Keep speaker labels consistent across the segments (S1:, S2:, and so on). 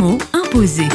S1: mots imposés.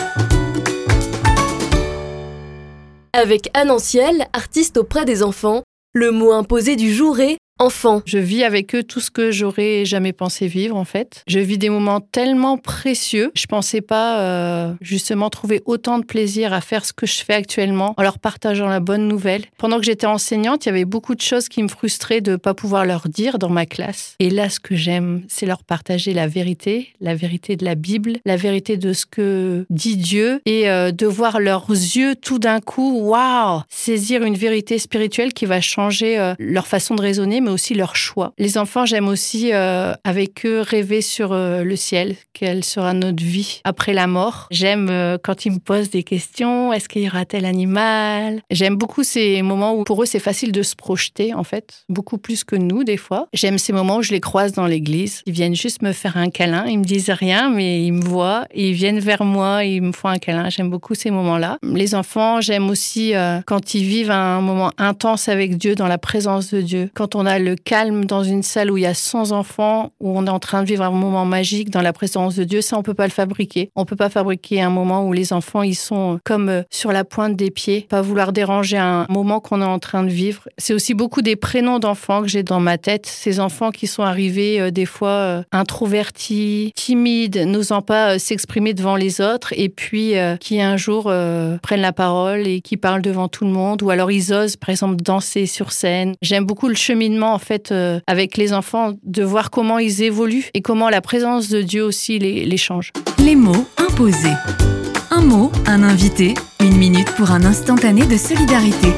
S2: Avec Anne Anciel, artiste auprès des enfants, le mot imposé du jour est enfant.
S3: Je vis avec eux tout ce que j'aurais jamais pensé vivre en fait. Je vis des moments tellement précieux. Je pensais pas euh, justement trouver autant de plaisir à faire ce que je fais actuellement en leur partageant la bonne nouvelle. Pendant que j'étais enseignante, il y avait beaucoup de choses qui me frustraient de pas pouvoir leur dire dans ma classe. Et là, ce que j'aime, c'est leur partager la vérité, la vérité de la Bible, la vérité de ce que dit Dieu et euh, de voir leurs yeux tout d'un coup, waouh, saisir une vérité spirituelle qui va changer euh, leur façon de raisonner mais aussi leur choix. Les enfants, j'aime aussi euh, avec eux rêver sur euh, le ciel, quelle sera notre vie après la mort. J'aime euh, quand ils me posent des questions, est-ce qu'il y aura tel animal? J'aime beaucoup ces moments où pour eux c'est facile de se projeter en fait, beaucoup plus que nous des fois. J'aime ces moments où je les croise dans l'église, ils viennent juste me faire un câlin, ils me disent rien mais ils me voient, ils viennent vers moi, ils me font un câlin. J'aime beaucoup ces moments-là. Les enfants, j'aime aussi quand ils vivent un moment intense avec Dieu dans la présence de Dieu, quand on a le calme dans une salle où il y a 100 enfants, où on est en train de vivre un moment magique dans la présence de Dieu, ça, on peut pas le fabriquer. On peut pas fabriquer un moment où les enfants, ils sont comme euh, sur la pointe des pieds, pas vouloir déranger un moment qu'on est en train de vivre. C'est aussi beaucoup des prénoms d'enfants que j'ai dans ma tête. Ces enfants qui sont arrivés euh, des fois euh, introvertis, timides, n'osant pas s'exprimer devant les autres, et puis qui un jour prennent la parole et qui parlent devant tout le monde, ou alors ils osent, par exemple, danser sur scène. J'aime beaucoup le cheminement en fait euh, avec les enfants, de voir comment ils évoluent et comment la présence de Dieu aussi les, les change.
S1: Les mots imposés. Un mot, un invité, une minute pour un instantané de solidarité.